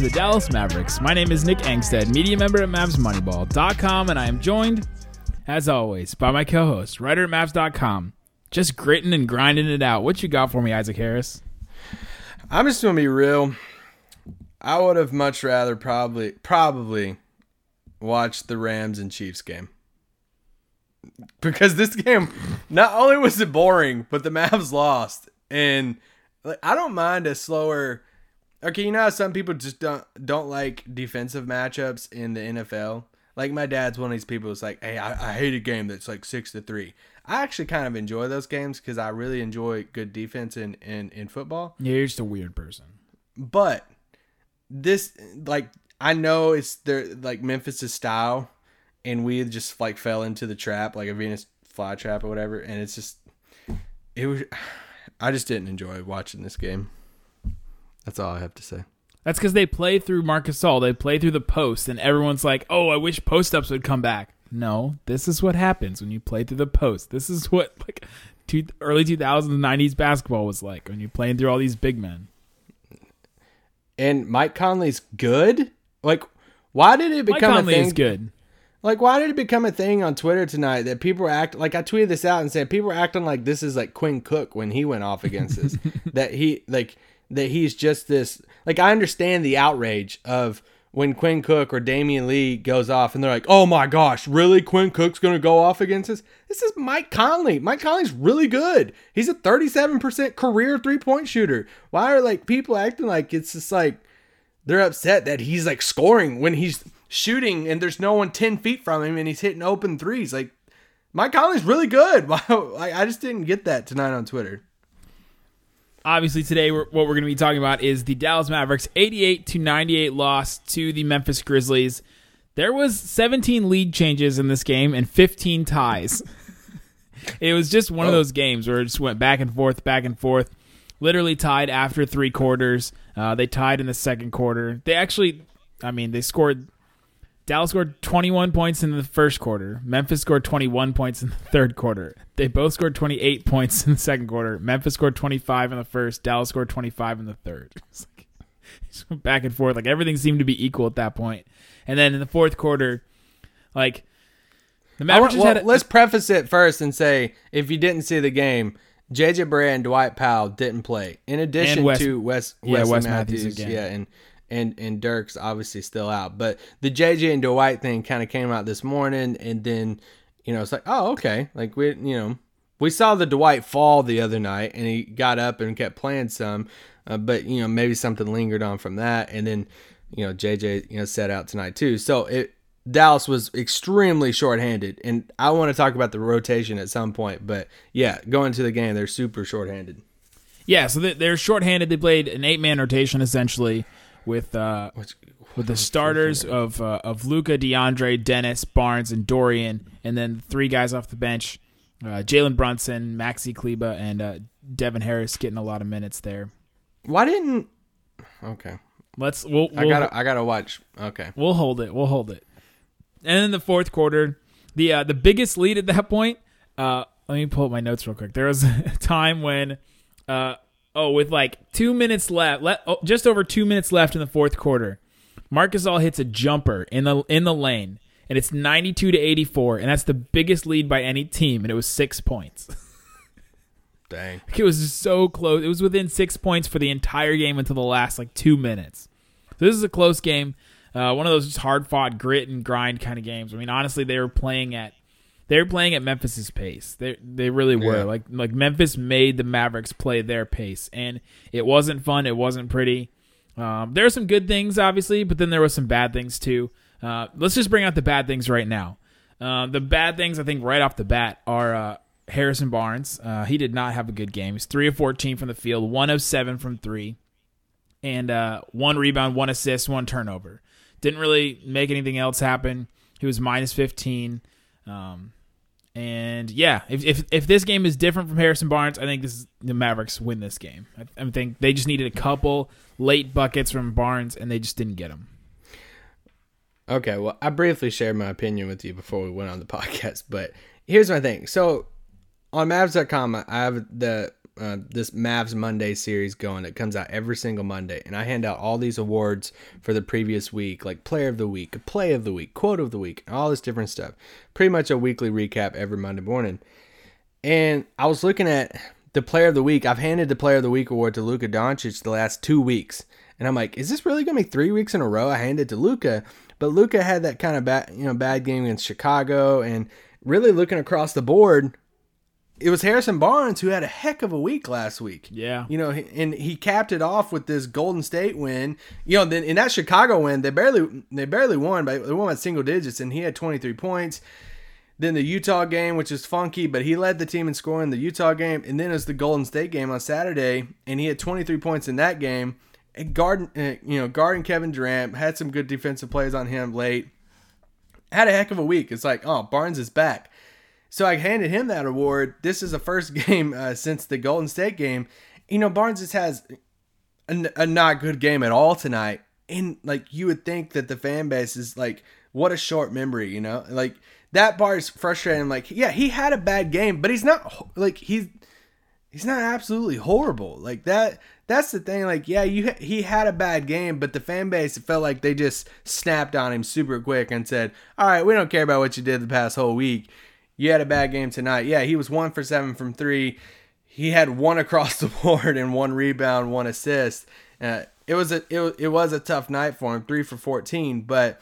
to the Dallas Mavericks. My name is Nick Angstead, media member at MavsMoneyball.com, and I am joined, as always, by my co-host, writer at Mavs.com, just gritting and grinding it out. What you got for me, Isaac Harris? I'm just gonna be real. I would have much rather probably probably watched the Rams and Chiefs game. Because this game, not only was it boring, but the Mavs lost. And like I don't mind a slower Okay, you know how some people just don't don't like defensive matchups in the NFL? Like my dad's one of these people who's like, Hey, I, I hate a game that's like six to three. I actually kind of enjoy those games because I really enjoy good defense in, in, in football. Yeah, you're just a weird person. But this like I know it's their like Memphis's style and we just like fell into the trap, like a Venus flytrap or whatever, and it's just it was I just didn't enjoy watching this game. That's all I have to say. That's because they play through Marc Gasol. They play through the post, and everyone's like, "Oh, I wish post ups would come back." No, this is what happens when you play through the post. This is what like two, early 2000s, 90s basketball was like when you're playing through all these big men. And Mike Conley's good. Like, why did it Mike become Conley a thing? is good. Like, why did it become a thing on Twitter tonight that people were act like I tweeted this out and said people were acting like this is like Quinn Cook when he went off against us. that he like that he's just this like I understand the outrage of when Quinn Cook or Damion Lee goes off and they're like, "Oh my gosh, really? Quinn Cook's going to go off against us?" This is Mike Conley. Mike Conley's really good. He's a 37% career three-point shooter. Why are like people acting like it's just like they're upset that he's like scoring when he's shooting and there's no one 10 feet from him and he's hitting open threes. Like, Mike Conley's really good. Wow. I just didn't get that tonight on Twitter. Obviously, today we're, what we're going to be talking about is the Dallas Mavericks 88 to 98 loss to the Memphis Grizzlies. There was 17 lead changes in this game and 15 ties. it was just one of those games where it just went back and forth, back and forth. Literally tied after three quarters. Uh, they tied in the second quarter. They actually, I mean, they scored. Dallas scored 21 points in the first quarter. Memphis scored 21 points in the third quarter. They both scored 28 points in the second quarter. Memphis scored 25 in the first. Dallas scored 25 in the third. It's like, went back and forth. Like everything seemed to be equal at that point. And then in the fourth quarter, like the Mavericks well, had. A, let's preface it first and say if you didn't see the game, JJ Barea and Dwight Powell didn't play. In addition And Wes- to Wes, yeah, Wesley Wes Matthews, Matthews again. yeah, and and and Dirk's obviously still out. But the JJ and Dwight thing kind of came out this morning, and then you know it's like, oh, okay, like we, you know, we saw the Dwight fall the other night, and he got up and kept playing some, uh, but you know maybe something lingered on from that, and then you know JJ you know set out tonight too. So it Dallas was extremely shorthanded, and I want to talk about the rotation at some point. But yeah, going to the game, they're super shorthanded. yeah, so they- they're shorthanded. They played an eight man rotation essentially with uh, with the starters of uh, of Luka, DeAndre, Dennis, Barnes, and Dorian, and then three guys off the bench: uh, Jalen Brunson, Maxi Kleber, and uh, Devin Harris getting a lot of minutes there. Why didn't? Okay, Let's we'll, I we'll gotta I gotta watch. Okay, we'll hold it. We'll hold it. And in the fourth quarter, the uh, the biggest lead at that point. Uh, let me pull up my notes real quick. There was a time when, uh, oh, with like two minutes left, le- oh, just over two minutes left in the fourth quarter, Marc Gasol hits a jumper in the in the lane, and it's ninety two to eighty four, and that's the biggest lead by any team, and it was six points. dang. It was so close. It was within six points for the entire game until the last like two minutes. So this is a close game. Uh, one of those hard fought grit and grind kind of games. I mean, honestly, they were playing at they were playing at Memphis's pace. They they really were. Yeah. Like like Memphis made the Mavericks play their pace, and it wasn't fun. It wasn't pretty. Um, there are some good things, obviously, but then there was some bad things too. Uh, let's just bring out the bad things right now. Uh, the bad things, I think, right off the bat are uh, Harrison Barnes. Uh, he did not have a good game. He's three of fourteen from the field, one of seven from three, and uh, one rebound, one assist, one turnover. Didn't really make anything else happen. He was minus 15. Um, and yeah, if, if if this game is different from Harrison Barnes, I think this is, the Mavericks win this game. I, I think they just needed a couple late buckets from Barnes, and they just didn't get them. Okay, well, I briefly shared my opinion with you before we went on the podcast, but here's my thing. So on Mavs.com, I have the uh, this Mavs Monday series going that comes out every single Monday, and I hand out all these awards for the previous week, like Player of the Week, Play of the Week, Quote of the Week, all this different stuff. Pretty much a weekly recap every Monday morning. And I was looking at the Player of the Week. I've handed the Player of the Week award to Luka Doncic the last two weeks, and I'm like, is this really gonna be three weeks in a row? I handed it to Luka, but Luka had that kind of bad, you know, bad game against Chicago, and really looking across the board, it was Harrison Barnes who had a heck of a week last week. Yeah. You know, and he capped it off with this Golden State win. You know, then in that Chicago win, they barely they barely won, but they won by single digits, and he had 23 points. Then the Utah game, which is funky, but he led the team in scoring the Utah game, and then it was the Golden State game on Saturday, and he had 23 points in that game. And guarding, uh, you know, guarding Kevin Durant had some good defensive plays on him late. Had a heck of a week. It's like, oh, Barnes is back. So I handed him that award. This is the first game uh, since the Golden State game. You know, Barnes just has a, a not good game at all tonight. And like you would think that the fan base is like, what a short memory, you know? Like that bar is frustrating. Like, yeah, he had a bad game, but he's not like he's he's not absolutely horrible. Like that that's the thing. Like, yeah, you he had a bad game, but the fan base felt like they just snapped on him super quick and said, "All right, we don't care about what you did the past whole week. You had a bad game tonight." Yeah, he was one for seven from three. He had one across the board and one rebound, one assist. Uh, it was a it, it was a tough night for him, three for fourteen. But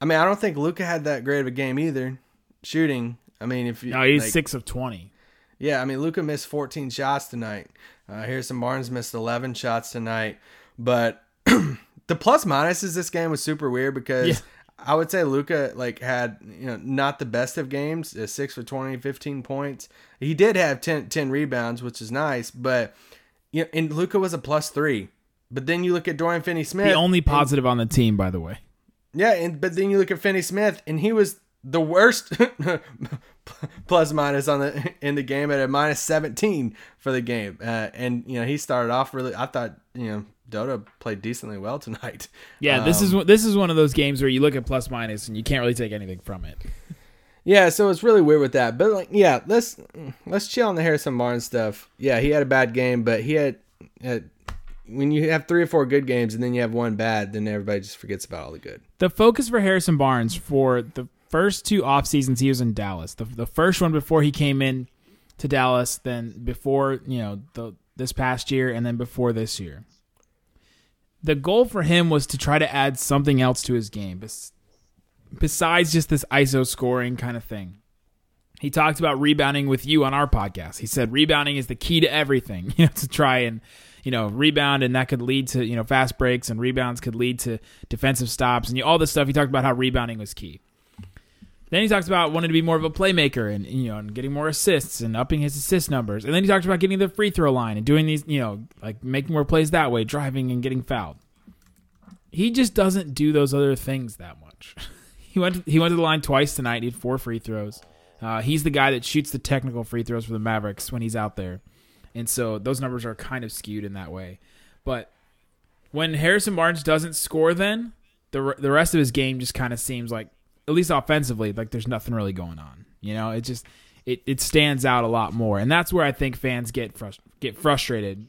I mean, I don't think Luka had that great of a game either. Shooting, I mean, if you No, he's like- six of 20. yeah, I mean, Luka missed 14 shots tonight. Uh, Harrison Barnes missed 11 shots tonight. But the plus minuses this game was super weird because Yeah. I would say Luka like had you know not the best of games, uh, six for 20, 15 points. He did have 10, 10 rebounds, which is nice, but you know, and Luka was a plus three. But then you look at Dorian Finney-Smith. The only and- positive on the team, by the way. Yeah, and but then you look at Finney Smith, and he was the worst plus minus on the in the game at a minus seventeen for the game. Uh, and you know he started off really. I thought you know Dodo played decently well tonight. Yeah, this Um, is one- this is one of those games where you look at plus minus and you can't really take anything from it. Yeah, so it's really weird with that. But like, yeah, let's let's chill on the Harrison Barnes stuff. Yeah, he had a bad game, but he had, had when you have three or four good games and then you have one bad, then everybody just forgets about all the good. The focus for Harrison Barnes for the first two off seasons he was in Dallas. The, the first one before he came in to Dallas, then before you know the this past year, and then before this year. The goal for him was to try to add something else to his game, besides just this ISO scoring kind of thing. He talked about rebounding with you on our podcast. He said rebounding is the key to everything. You know, to try and you know rebound, and that could lead to you know fast breaks, and rebounds could lead to defensive stops, and you, all this stuff. He talked about how rebounding was key. Then he talks about wanting to be more of a playmaker and you know and getting more assists and upping his assist numbers. And then he talks about getting the free throw line and doing these you know like making more plays that way, driving and getting fouled. He just doesn't do those other things that much. he went he went to the line twice tonight. He had four free throws. Uh, he's the guy that shoots the technical free throws for the Mavericks when he's out there, and so those numbers are kind of skewed in that way. But when Harrison Barnes doesn't score, then the the rest of his game just kind of seems like, at least offensively, like there's nothing really going on. You know, it just it, it stands out a lot more, and that's where I think fans get frus- get frustrated.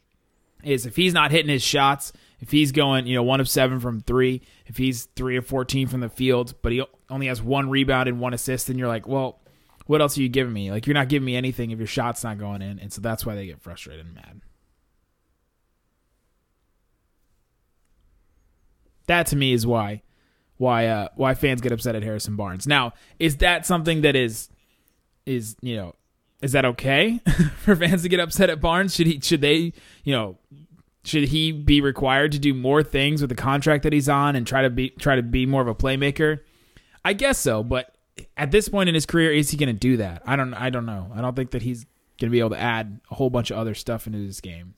Is if he's not hitting his shots, if he's going, you know, one of seven from three, if he's three of fourteen from the field, but he only has one rebound and one assist, then you're like, well, what else are you giving me? Like you're not giving me anything if your shot's not going in, and so that's why they get frustrated and mad. That to me is why why uh why fans get upset at Harrison Barnes. Now, is that something that is is, you know, is that okay for fans to get upset at Barnes? Should he should they, you know, should he be required to do more things with the contract that he's on and try to be try to be more of a playmaker? I guess so, but at this point in his career, is he going to do that? I don't. I don't know. I don't think that he's going to be able to add a whole bunch of other stuff into his game.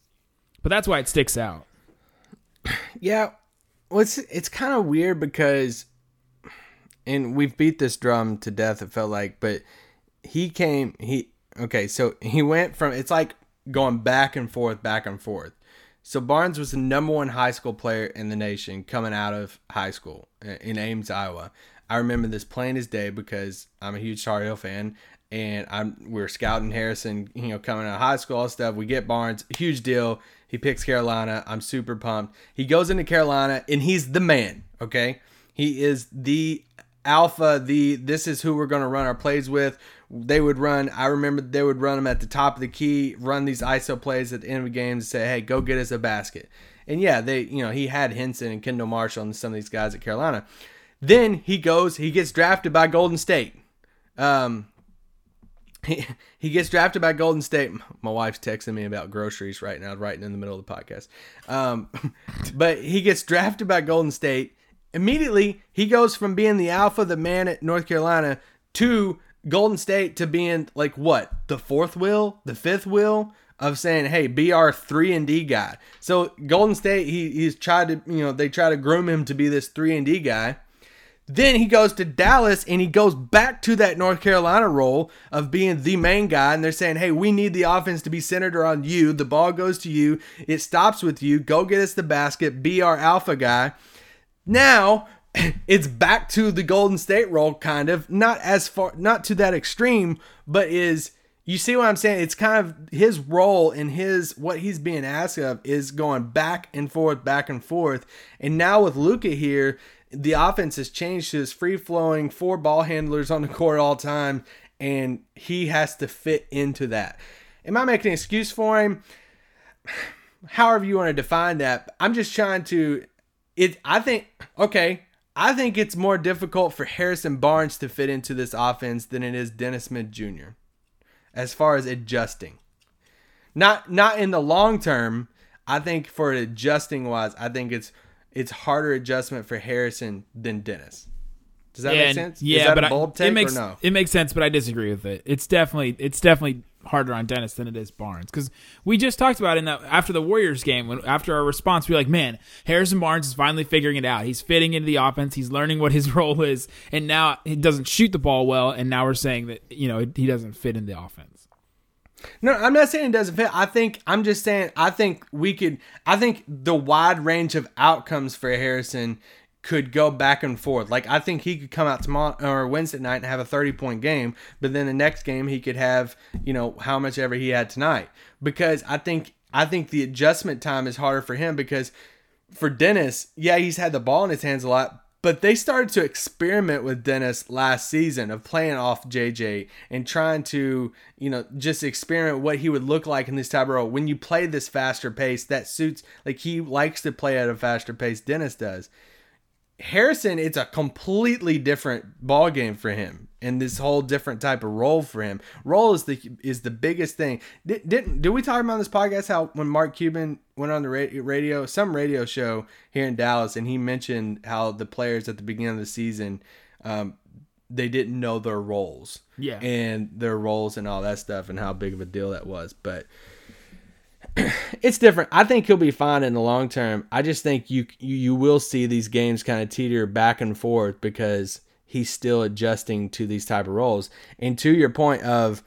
But that's why it sticks out. Yeah, well, it's it's kind of weird because, and we've beat this drum to death. It felt like, but he came. He okay. So he went from. It's like going back and forth, back and forth. So Barnes was the number one high school player in the nation coming out of high school in Ames, Iowa. I remember this plain as day because I'm a huge Tar Heel fan, and I'm we are scouting Harrison, you know, coming out of high school, all stuff. We get Barnes, huge deal. He picks Carolina. I'm super pumped. He goes into Carolina, and he's the man. Okay, he is the alpha. The this is who we're going to run our plays with. They would run. I remember they would run them at the top of the key, run these ISO plays at the end of the games, and say, "Hey, go get us a basket." And yeah, they, you know, he had Henson and Kendall Marshall and some of these guys at Carolina. Then he goes, he gets drafted by Golden State. Um, he, he gets drafted by Golden State. My wife's texting me about groceries right now, right in the middle of the podcast. Um, but he gets drafted by Golden State. Immediately, he goes from being the alpha, the man at North Carolina, to Golden State to being like what the fourth wheel, the fifth wheel of saying, "Hey, be our three and D guy." So Golden State, he he's tried to you know they try to groom him to be this three and D guy. Then he goes to Dallas and he goes back to that North Carolina role of being the main guy. And they're saying, hey, we need the offense to be centered around you. The ball goes to you. It stops with you. Go get us the basket. Be our alpha guy. Now it's back to the Golden State role, kind of. Not as far, not to that extreme, but is. You see what I'm saying? It's kind of his role and his what he's being asked of is going back and forth, back and forth. And now with Luka here, the offense has changed to this free flowing four ball handlers on the court all time, and he has to fit into that. Am I making an excuse for him? However you want to define that, I'm just trying to. It. I think okay. I think it's more difficult for Harrison Barnes to fit into this offense than it is Dennis Smith Jr. As far as adjusting, not not in the long term. I think for adjusting wise, I think it's it's harder adjustment for Harrison than Dennis. Does that yeah, make sense? Yeah, Is that but I, take it makes or no? it makes sense, but I disagree with it. It's definitely it's definitely harder on Dennis than it is Barnes because we just talked about in that after the Warriors game when after our response we were like, man, Harrison Barnes is finally figuring it out. He's fitting into the offense. He's learning what his role is, and now he doesn't shoot the ball well. And now we're saying that you know he doesn't fit in the offense. No, I'm not saying it doesn't fit. I think I'm just saying I think we could. I think the wide range of outcomes for Harrison could go back and forth. Like I think he could come out tomorrow or Wednesday night and have a 30 point game, but then the next game he could have, you know, how much ever he had tonight. Because I think I think the adjustment time is harder for him because for Dennis, yeah, he's had the ball in his hands a lot, but they started to experiment with Dennis last season of playing off JJ and trying to, you know, just experiment what he would look like in this type of role. When you play this faster pace, that suits like he likes to play at a faster pace. Dennis does. Harrison, it's a completely different ball game for him, and this whole different type of role for him. Role is the is the biggest thing. Did, didn't did we talk about this podcast how when Mark Cuban went on the radio, some radio show here in Dallas, and he mentioned how the players at the beginning of the season, um, they didn't know their roles, Yeah. and their roles and all that stuff, and how big of a deal that was, but it's different. I think he'll be fine in the long term. I just think you you, will see these games kind of teeter back and forth because he's still adjusting to these type of roles. And to your point of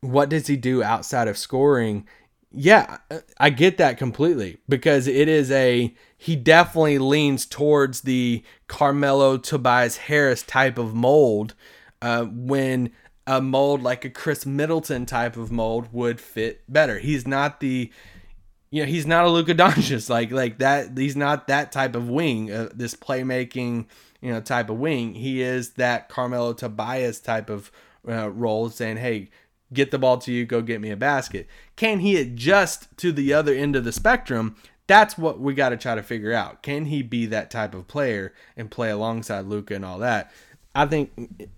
what does he do outside of scoring? Yeah, I get that completely because it is a he definitely leans towards the Carmelo Tobias Harris type of mold uh, when a mold like a Khris Middleton type of mold would fit better. He's not the you know, he's not a Luka Doncic like like that. He's not that type of wing, uh, this playmaking, you know, type of wing. He is that Carmelo Tobias type of uh, role, saying, "Hey, get the ball to you, go get me a basket." Can he adjust to the other end of the spectrum? That's what we got to try to figure out. Can he be that type of player and play alongside Luka and all that? I think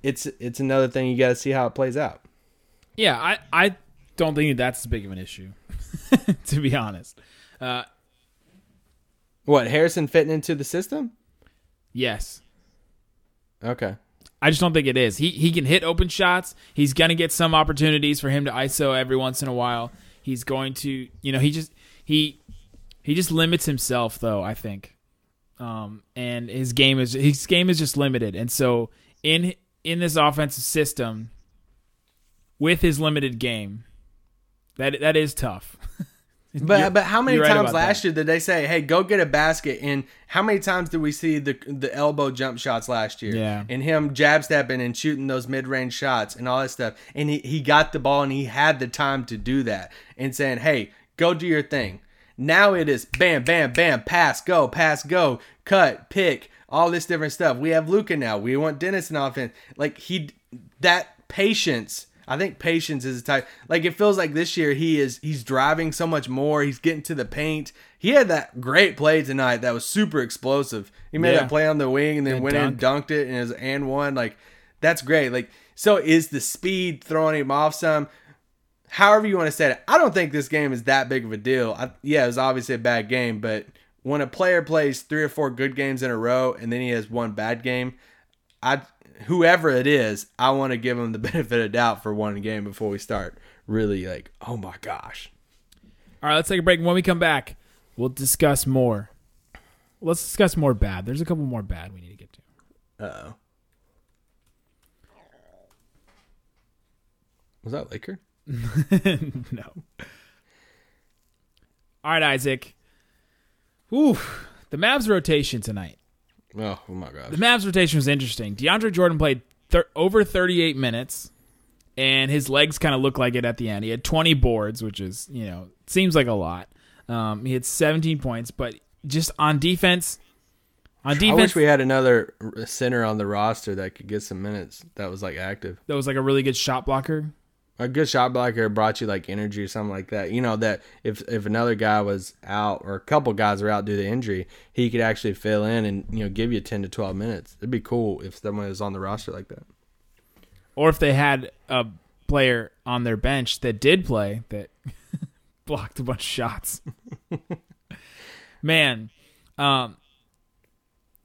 it's it's another thing you got to see how it plays out. Yeah, I I don't think that's as big of an issue, to be honest. Uh, What Harrison fitting into the system? yes, Okay. I just don't think it is. He he can hit open shots. He's gonna get some opportunities for him to ISO every once in a while. He's going to, you know, he just he he just limits himself though. I think um, and his game is his game is just limited. And so in in this offensive system, with his limited game, that that is tough. But You're- but how many right times last that. year did they say, "Hey, go get a basket"? And how many times did we see the the elbow jump shots last year? Yeah. and him jab stepping and shooting those mid range shots and all that stuff. And he he got the ball and he had the time to do that and saying, "Hey, go do your thing." Now it is bam, bam, bam, pass, go, pass, go, cut, pick, all this different stuff. We have Luka now. We want Dennis in offense. Like he, that patience. I think patience is a type. Like it feels like this year he is he's driving so much more. He's getting to the paint. He had that great play tonight that was super explosive. He made Yeah. that play on the wing and then Yeah, went dunk. in, dunked it, and it was and one. Like that's great. Like so is the speed throwing him off some. However you want to say it, I don't think this game is that big of a deal. I, yeah, it was obviously a bad game, but when a player plays three or four good games in a row and then he has one bad game, I whoever it is, I want to give him the benefit of doubt for one game before we start really like, oh my gosh. All right, let's take a break. When we come back, we'll discuss more. Let's discuss more bad. There's a couple more bad we need to get to. Uh oh. Was that Laker? no. All right, Isaac. Ooh, the Mavs rotation tonight. Oh, oh my gosh. The Mavs rotation was interesting. DeAndre Jordan played thir- over 38 minutes, and his legs kind of looked like it at the end. He had 20 boards, which is, you know, seems like a lot. Um, he had 17 points, but just on defense, on I defense, wish we had another center on the roster that could get some minutes that was like active. that was like a really good shot blocker. A good shot blocker brought you like energy or something like that. You know that if if another guy was out or a couple guys were out due to injury, he could actually fill in and you know give you ten to twelve minutes. It'd be cool if someone was on the roster like that. Or if they had a player on their bench that did play that blocked a bunch of shots. Man, um,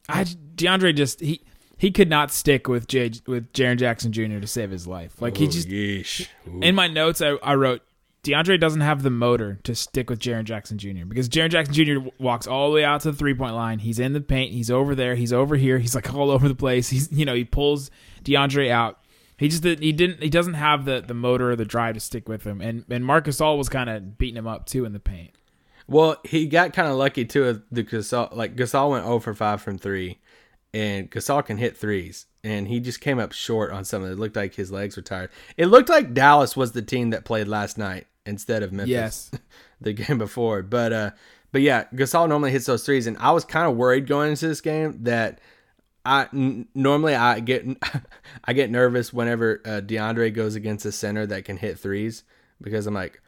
I DeAndre just he he could not stick with J with Jaren Jackson Jr. to save his life. Like he just. In my notes I, I wrote DeAndre doesn't have the motor to stick with Jaren Jackson Jr. because Jaren Jackson Jr. walks all the way out to the three point line. He's in the paint. He's over there. He's over here. He's like all over the place. He's you know he pulls DeAndre out. He just he didn't he doesn't have the the motor or the drive to stick with him. And and Marc Gasol was kind of beating him up too in the paint. Well, he got kind of lucky too. The Gasol, like Gasol went 0 for 5 from three, and Gasol can hit threes, and he just came up short on something. of it. It looked like his legs were tired. It looked like Dallas was the team that played last night instead of Memphis. Yes. the game before, but uh, but yeah, Gasol normally hits those threes, and I was kind of worried going into this game that. I n- normally I get I get nervous whenever uh, DeAndre goes against a center that can hit threes because I'm like,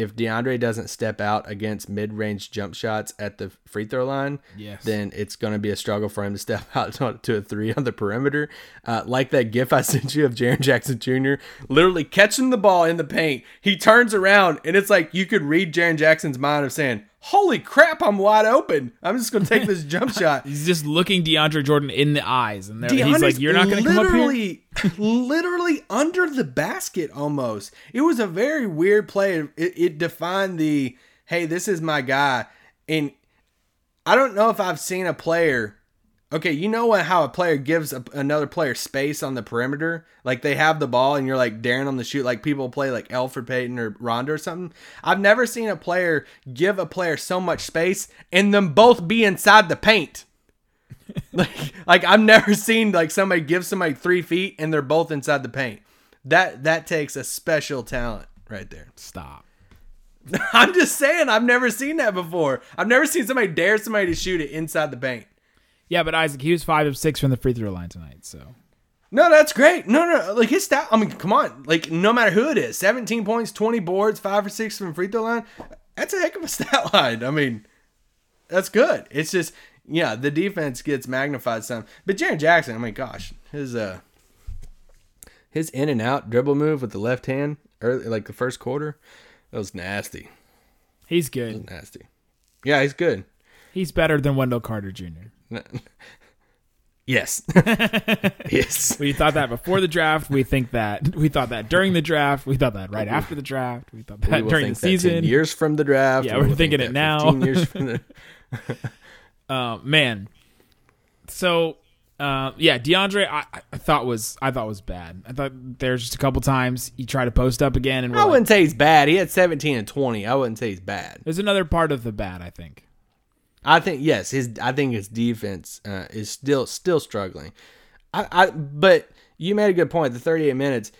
if DeAndre doesn't step out against mid-range jump shots at the free throw line, Yes. then it's going to be a struggle for him to step out to, to a three on the perimeter. Uh, like that gif I sent you of Jaren Jackson Jr. literally catching the ball in the paint. He turns around and it's like you could read Jaren Jackson's mind of saying, "Holy crap, I'm wide open. I'm just going to take this jump shot." He's just looking DeAndre Jordan in the eyes, and he's like, "You're not going to come up here." literally, literally under the basket almost. It was a very weird play. It, it defined the hey, this is my guy. And I don't know if I've seen a player. Okay, you know? How a player gives a, another player space on the perimeter, like they have the ball and you're like daring them to shoot, like people play like Elfrid Payton or Rondo or something. I've never seen a player give a player so much space and them both be inside the paint. like, like I've never seen like somebody give somebody three feet and they're both inside the paint. That that takes a special talent right there. Stop. I'm just saying, I've never seen that before. I've never seen somebody dare somebody to shoot it inside the paint. Yeah, but Isaac, he was five of six from the free throw line tonight. So No, that's great. No, no, like his stat. I mean, come on, like no matter who it is, 17 points, 20 boards, five or six from free throw line. That's a heck of a stat line. I mean, that's good. It's just, yeah, the defense gets magnified some. But Jaren Jackson, I mean, gosh, his uh, his in and out dribble move with the left hand, early, like the first quarter, that was nasty, he's good. nasty. Yeah, he's good. He's better than Wendell Carter Jr. Yes, yes. We thought that before the draft. We think that we thought that during the draft. We thought that right after the draft. We thought that will during the think that 10 season. years from the draft. Yeah, We we're will think thinking it now. years from the, Uh, man. So, uh, yeah, DeAndre, I, I thought was I thought was bad. I thought there's just a couple times he tried to post up again, and I wouldn't say he's bad. He had 17 and 20. I wouldn't say he's bad. there's another part of the bad. I think. I think yes, his I think his defense uh, is still still struggling. I, I but you made a good point. The 38 minutes,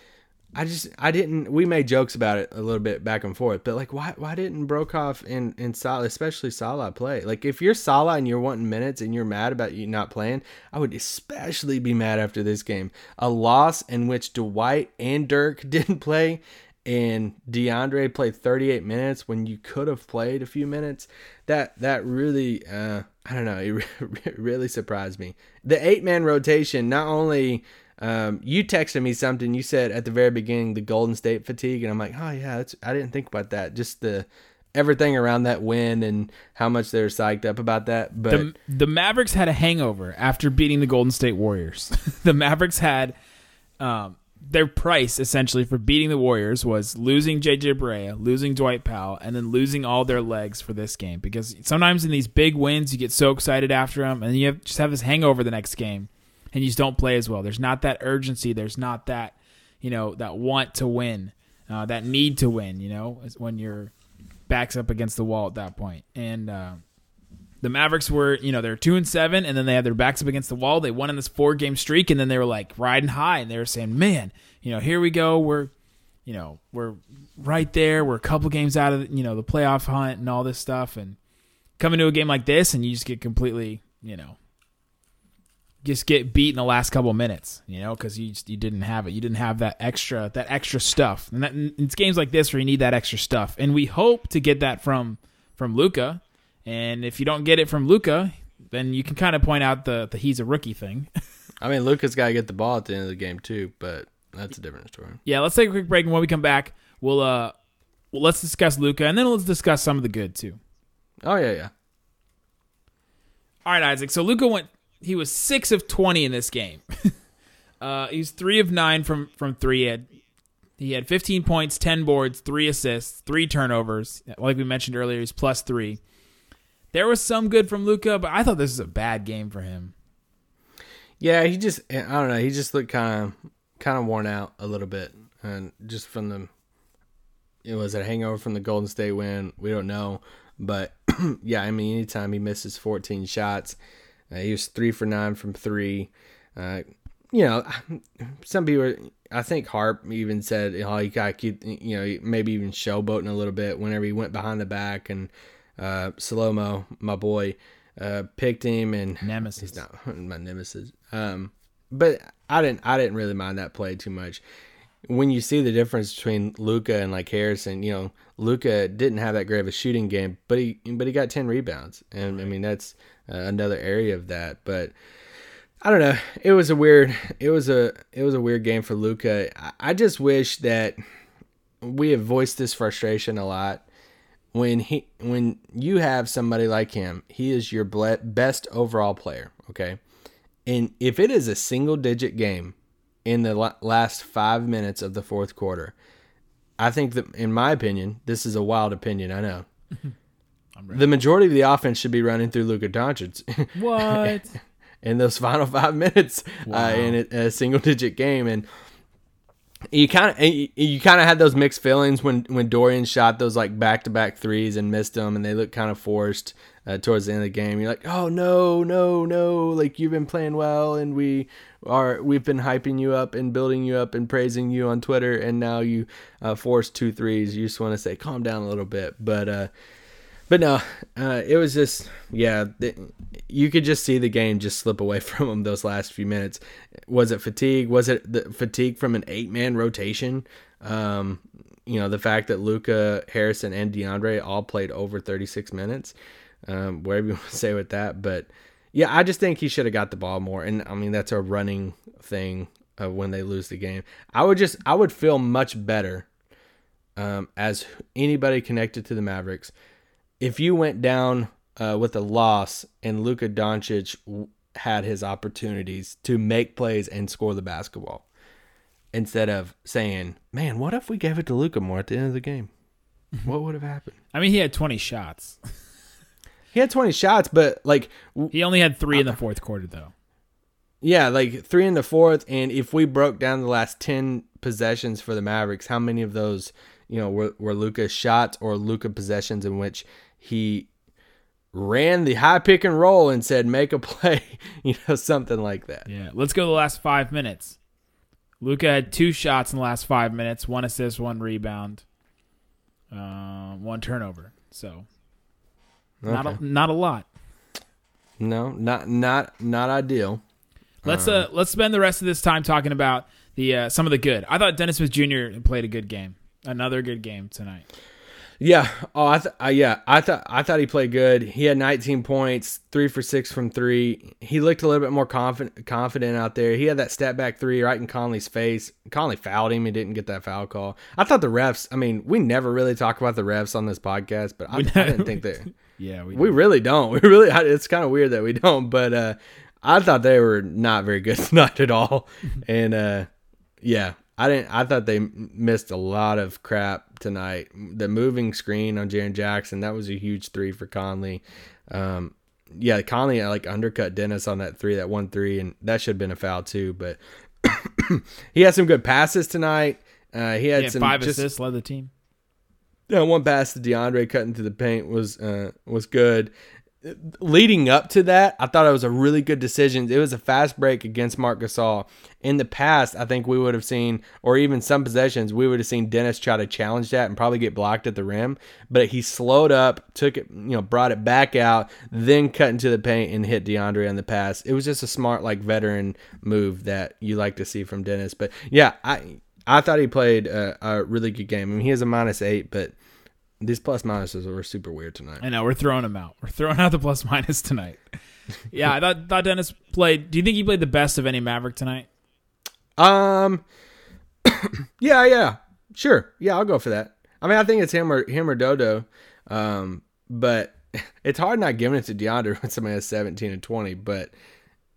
I just I didn't. We made jokes about it a little bit back and forth, but like why why didn't Broekhoff and and Salah, especially Salah, play? Like if you're Salah and you're wanting minutes and you're mad about you not playing, I would especially be mad after this game. A loss in which Dwight and Dirk didn't play and DeAndre played 38 minutes when you could have played a few minutes. That that really, uh, I don't know, it re- really surprised me. The eight man rotation, not only um, you texted me something you said at the very beginning, the Golden State fatigue, and I'm like, oh yeah, I didn't think about that. Just the everything around that win and how much they're psyched up about that. But the, the Mavericks had a hangover after beating the Golden State Warriors. the Mavericks had um, their price essentially for beating the Warriors was losing JJ Barea, losing Dwight Powell, and then losing all their legs for this game. Because sometimes in these big wins, you get so excited after them, and you have, just have this hangover the next game, and you just don't play as well. There's not that urgency. There's not that you know that want to win, uh, that need to win. You know, when your backs up against the wall at that point, and. Uh, the Mavericks were, you know, they're two and seven, and then they had their backs up against the wall. They won in this four game streak, and then they were like riding high, and they were saying, "Man, you know, here we go. We're, you know, we're right there. We're a couple games out of, you know, the playoff hunt and all this stuff, and coming to a game like this, and you just get completely, you know, just get beat in the last couple minutes, you know, because you just, you didn't have it. You didn't have that extra that extra stuff, and that, it's games like this where you need that extra stuff, and we hope to get that from from Luka and if you don't get it from Luka, then you can kind of point out the, the he's a rookie thing. I mean, Luka's got to get the ball at the end of the game too, but that's a different story. yeah, let's take a quick break, and when we come back, we'll uh, well, let's discuss Luka, and then let's discuss some of the good too. Oh yeah, yeah. All right, Isaac. So Luka went. He was six of twenty in this game. uh, he's three of nine from from three. He had, he had fifteen points, ten boards, three assists, three turnovers. Like we mentioned earlier, he's plus three. There was some good from Luka, but I thought this was a bad game for him. Yeah, he just I don't know, he just looked kind of kind of worn out a little bit and just from the it was a hangover from the Golden State win, we don't know, but yeah, I mean anytime he misses 14 shots, uh, he was 3 for 9 from 3. Uh, you know, some people I think Harp even said, you know, he got keep, you know, maybe even showboating a little bit whenever he went behind the back and uh, Salomo, my boy, uh, picked him and Nemesis. He's not my nemesis. Um, but I didn't I didn't really mind that play too much. When you see the difference between Luka and like Harrison, you know, Luka didn't have that great of a shooting game, but he but he got ten rebounds, and I mean that's uh, another area of that. But I don't know. It was a weird. It was a it was a weird game for Luka. I, I just wish that we have voiced this frustration a lot when he when you have somebody like him, he is your best overall player. Okay, and if it is a single digit game in the la- last five minutes of the fourth quarter, I think that, in my opinion, this is a wild opinion. I know. the majority of the offense should be running through Luka Doncic. What? in those final five minutes uh, in a, a single digit game, and you kind of you kind of had those mixed feelings when when Dorian shot those like back to back threes and missed them, and they looked kind of forced uh, towards the end of the game. You're like, oh no, no, no! Like you've been playing well, and we are we've been hyping you up and building you up and praising you on Twitter, and now you uh, forced two threes. You just want to say, calm down a little bit, but. uh but no, uh, it was just yeah. You could just see the game just slip away from them those last few minutes. Was it fatigue? Was it the fatigue from an eight man rotation? Um, you know the fact that Luka, Harrison, and DeAndre all played over thirty six minutes. Um, whatever you want to say with that, but yeah, I just think he should have got the ball more. And I mean that's a running thing uh, when they lose the game. I would just I would feel much better um, as anybody connected to the Mavericks if you went down uh, with a loss and Luka Doncic had his opportunities to make plays and score the basketball, instead of saying, "Man, what if we gave it to Luka more at the end of the game? What would have happened?" I mean, he had 20 shots. he had 20 shots, but like w- He only had three in the fourth quarter, though. yeah, like three in the fourth. And if we broke down the last 10 possessions for the Mavericks, how many of those you know were, were Luka's shots or Luka possessions in which he ran the high pick and roll and said make a play, you know, something like that. Yeah. Let's go to the last five minutes. Luka had two shots in the last five minutes, one assist, one rebound, uh, one turnover. So not Okay. a, not a lot. No, not not not ideal. Let's uh let's spend the rest of this time talking about the uh, some of the good. I thought Dennis Smith Jr. played a good game. Another good game tonight. Yeah. Oh, I th- uh, yeah. I thought I thought he played good. He had 19 points, three for six from three. He looked a little bit more confident confident out there. He had that step back three right in Conley's face. Conley fouled him. He didn't get that foul call. I thought the refs. I mean, we never really talk about the refs on this podcast, but I, I didn't think that Yeah, we, we really don't. We really. It's kind of weird that we don't, but uh, I thought they were not very good tonight at all. And uh, yeah, I didn't. I thought they missed a lot of crap tonight. The moving screen on Jaren Jackson that was a huge three for Conley. Um, yeah, Conley uh, like undercut Dennis on that three, that one three, and that should have been a foul too. But he had some good passes tonight. Uh, he had yeah, some five just, assists, led the team. yeah, one pass to DeAndre cutting through the paint was uh, was good. Leading up to that, I thought it was a really good decision. It was a fast break against Marc Gasol. In the past, I think we would have seen, or even some possessions, we would have seen Dennis try to challenge that and probably get blocked at the rim. But he slowed up, took it, you know, brought it back out, then cut into the paint and hit DeAndre on the pass. It was just a smart, like veteran move that you like to see from Dennis. But yeah, I I thought he played a, a really good game. I mean, he has a minus eight, but these plus minuses were super weird tonight. I know we're throwing them out. We're throwing out the plus minus tonight. yeah, I thought thought Dennis played. Do you think he played the best of any Maverick tonight? Um, yeah, yeah, sure, yeah, I'll go for that. I mean, I think it's him or him or Dodo. Um, but it's hard not giving it to DeAndre when somebody has seventeen and twenty. But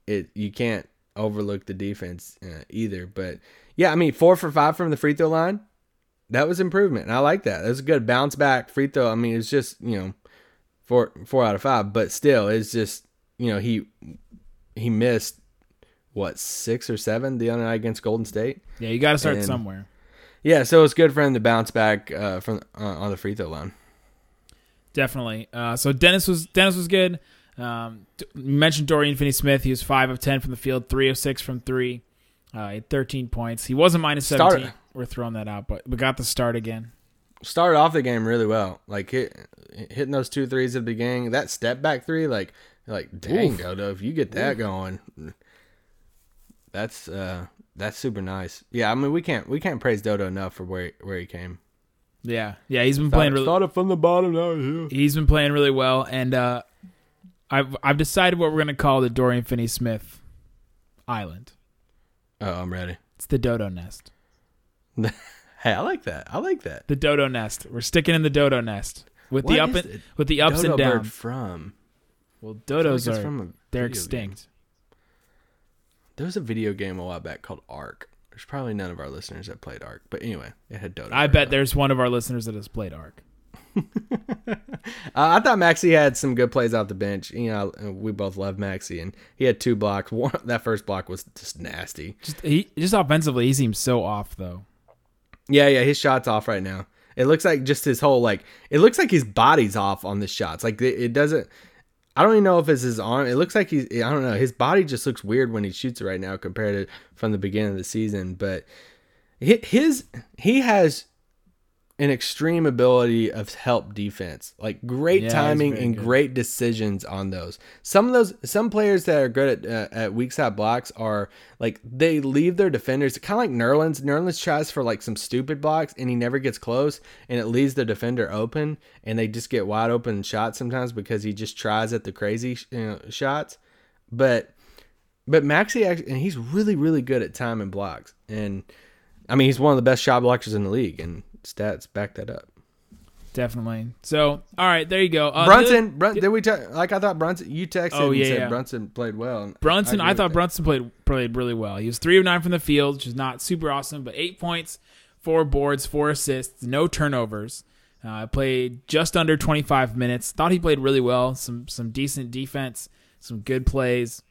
it you can't overlook the defense uh, either. But yeah, I mean, four for five from the free throw line. That was improvement. And I like that. That was a good bounce back free throw. I mean, it's just you know four four out of five, but still, it's just you know he he missed what six or seven the other night against Golden State. Yeah, you got to start And- somewhere. Yeah, so it's good for him to bounce back uh, from uh, on the free throw line. Definitely. Uh, so Dennis was Dennis was good. Um, you mentioned Dorian Finney-Smith. He was five of ten from the field, three of six from three. Uh, he had 13 points. He wasn't minus Start- 17. We're throwing that out, but we got the start again. Started off the game really well, like hit, hitting those two threes at the beginning. That step back three, like like dang, Oof. Dodo, if you get that going, that's uh that's super nice. Yeah, I mean we can't we can't praise Dodo enough for where where he came. Yeah, yeah, he's been playing really. started from the bottom now. Yeah. He's been playing really well, and uh, I've I've decided what we're gonna call the Dorian Finney-Smith Island. Oh, I'm ready. It's the Dodo Nest. Hey, I like that. I like that. The Dodo Nest. We're sticking in the Dodo Nest with the up and the with the ups Dodo and bird downs. from Well, feel like dodos are from they're video game. extinct. There was a video game a while back called Ark. There's probably none of our listeners that played Ark, but anyway, it had Dodo. I bet on there's one of our listeners that has played Ark. Uh, I thought Maxi had some good plays off the bench. You know, we both love Maxi, and he had two blocks. One, that first block was just nasty. Just he just offensively, he seems so off though. Yeah, yeah, his shot's off right now. It looks like just his whole like. It looks like his body's off on the shots. Like it, it doesn't. I don't even know if it's his arm. It looks like he's. I don't know. His body just looks weird when he shoots it right now compared to from the beginning of the season. But his he has an extreme ability of help defense. Like great Yeah, timing and good. great decisions on those. Some of those some players that are good at uh, at weak side blocks are like they leave their defenders kind of like Nerlens. Nerlens tries for like some stupid blocks and he never gets close and it leaves the defender open and they just get wide open shots sometimes because he just tries at the crazy you know, shots. But but Maxi actually, and he's really really good at timing blocks and I mean he's one of the best shot blockers in the league and stats back that up. Definitely. So, all right, there you go. Uh, Brunson, the- Brun- did we talk, like I thought Brunson you texted Oh, and yeah, said yeah. Brunson played well. Brunson, agree I, thought. Brunson played played really well. He was three of nine from the field, which is not super awesome, but eight points, four boards, four assists, no turnovers. Uh, played just under 25 minutes. Thought he played really well. Some some decent defense, some good plays.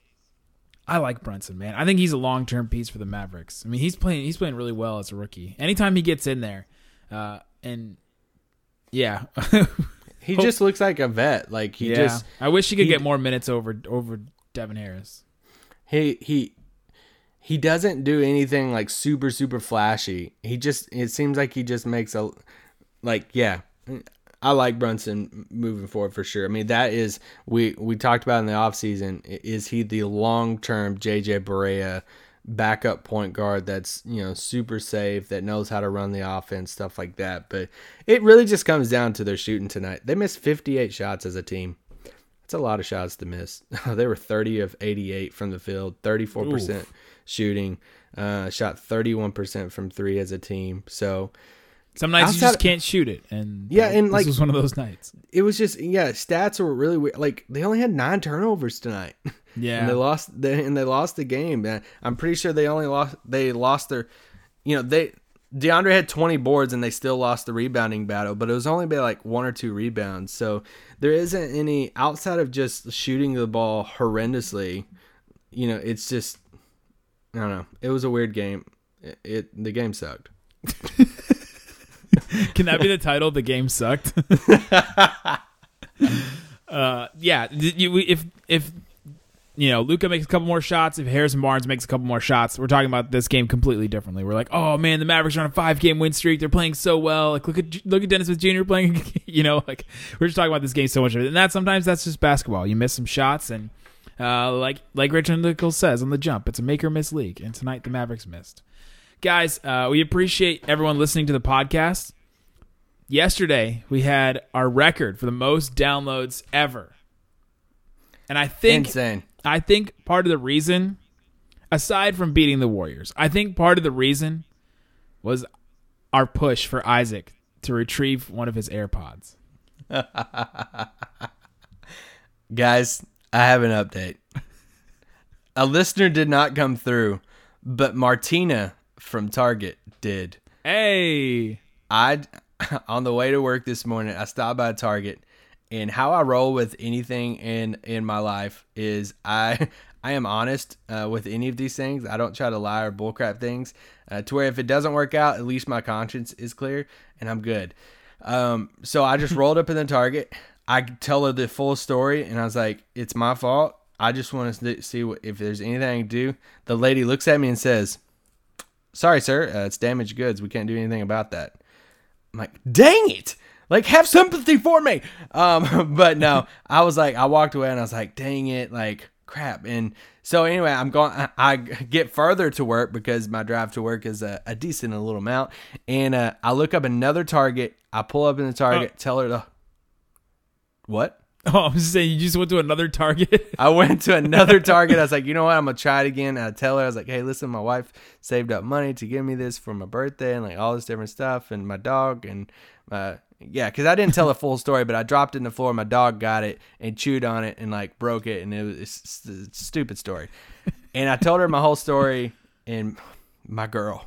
I like Brunson, man. I think he's a long term piece for the Mavericks. I mean, he's playing he's playing really well as a rookie. Anytime he gets in there, uh, and yeah, He just looks like a vet. Like he yeah. just I wish he could he- get more minutes over over Devin Harris. he he he doesn't do anything like super super flashy. He just it seems like he just makes a like yeah. I like Brunson moving forward for sure. I mean that is we we talked about in the offseason is he the long-term JJ Barea backup point guard that's, you know, super safe that knows how to run the offense stuff like that. But it really just comes down to their shooting tonight. They missed 58 shots as a team. That's a lot of shots to miss. they were 30 of 88 from the field, 34% shooting, uh, shot 31% from three as a team. So Some nights you just can't shoot it, and Yeah, and, this like- was one of those nights. it was just, yeah, stats were really weird. Like they only had nine turnovers tonight. Yeah, and they lost they, and they lost the game. I'm pretty sure they only lost they lost their you know, they DeAndre had 20 boards and they still lost the rebounding battle, but it was only by like one or two rebounds. So there isn't any outside of just shooting the ball horrendously. You know, it's just I don't know. It was a weird game. It, it the game sucked. Can that be the title? The game sucked. uh, yeah. if if you know Luka makes a couple more shots, if Harrison Barnes makes a couple more shots, we're talking about this game completely differently. We're like, oh man, the Mavericks are on a five game win streak. They're playing so well. Like look at look at Dennis Smith Jr. playing. You know, like we're just talking about this game so much. And that sometimes that's just basketball. You miss some shots and. Uh, like like Rachel Nichols says on the jump, it's a make or miss league, and tonight the Mavericks missed. Guys, uh, we appreciate everyone listening to the podcast yesterday we had our record for the most downloads ever. And I think Insane. I think part of the reason aside from beating the Warriors, I think part of the reason was our push for Isaac to retrieve one of his AirPods. Guys, I have an update. A listener did not come through, but Martina from Target did. Hey, I on the way to work this morning, I stopped by Target, and how I roll with anything in in my life is I I am honest uh, with any of these things. I don't try to lie or bullcrap things. Uh, to where if it doesn't work out, at least my conscience is clear and I'm good. Um, so I just rolled up in the Target. I tell her the full story, and I was like, "It's my fault. I just want to see what, if there's anything I can do." The lady looks at me and says, "Sorry, sir. Uh, it's damaged goods. We can't do anything about that." I'm like, dang it! Like, have sympathy for me. Um, but no, I was like, I walked away and I was like, dang it, like crap. And so anyway, I'm going. I, get further to work because my drive to work is a, a decent little amount, and uh, I look up another Target. I pull up in the Target, tell her to what. oh, I'm just saying you just went to another Target. I went to another Target. I was like, you know what? I'm gonna try it again. And I tell her, I was like, hey, listen, my wife saved up money to give me this for my birthday and like all this different stuff and my dog and uh yeah, because I didn't tell the full story, but I dropped it in the floor. My dog got it and chewed on it and like broke it, and it was a stupid story. And I told her my whole story, and my girl,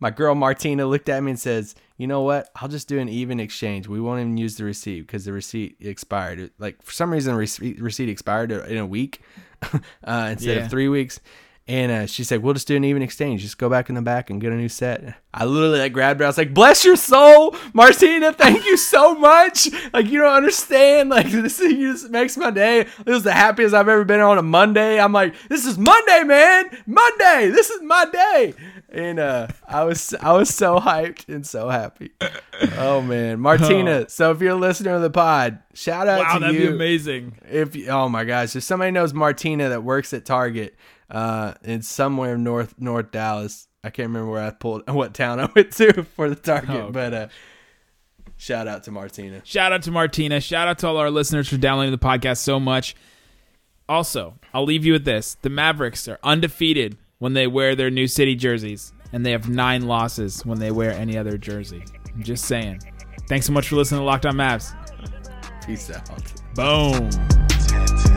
my girl Martina looked at me and says, "You know what? I'll just do an even exchange. We won't even use the receipt because the receipt expired. Like for some reason, receipt, receipt expired in a week uh, instead Yeah. of three weeks." And uh, she said, "We'll just do an even exchange. Just go back in the back and get a new set." I literally like grabbed her. I was like, "Bless your soul, Martina. Thank you so much. Like you don't understand. Like this thing just makes my day. This is the happiest I've ever been on a Monday. I'm like, this is Monday, man. Monday. This is my day." And uh, I was I was so hyped and so happy. Oh man, Martina. So if you're a listener of the pod, shout out wow, to you. Wow, that'd be amazing. if you, oh my gosh, if somebody knows Martina that works at Target, uh, in somewhere north North Dallas, I can't remember where I pulled what town I went to for the Target, Oh, but uh, shout out to Martina. Shout out to Martina. Shout out to all our listeners for downloading the podcast so much. Also, I'll leave you with this: the Mavericks are undefeated when they wear their new city jerseys, and they have nine losses when they wear any other jersey. I'm just saying. Thanks so much for listening to Locked On Mavs. Peace out. Boom.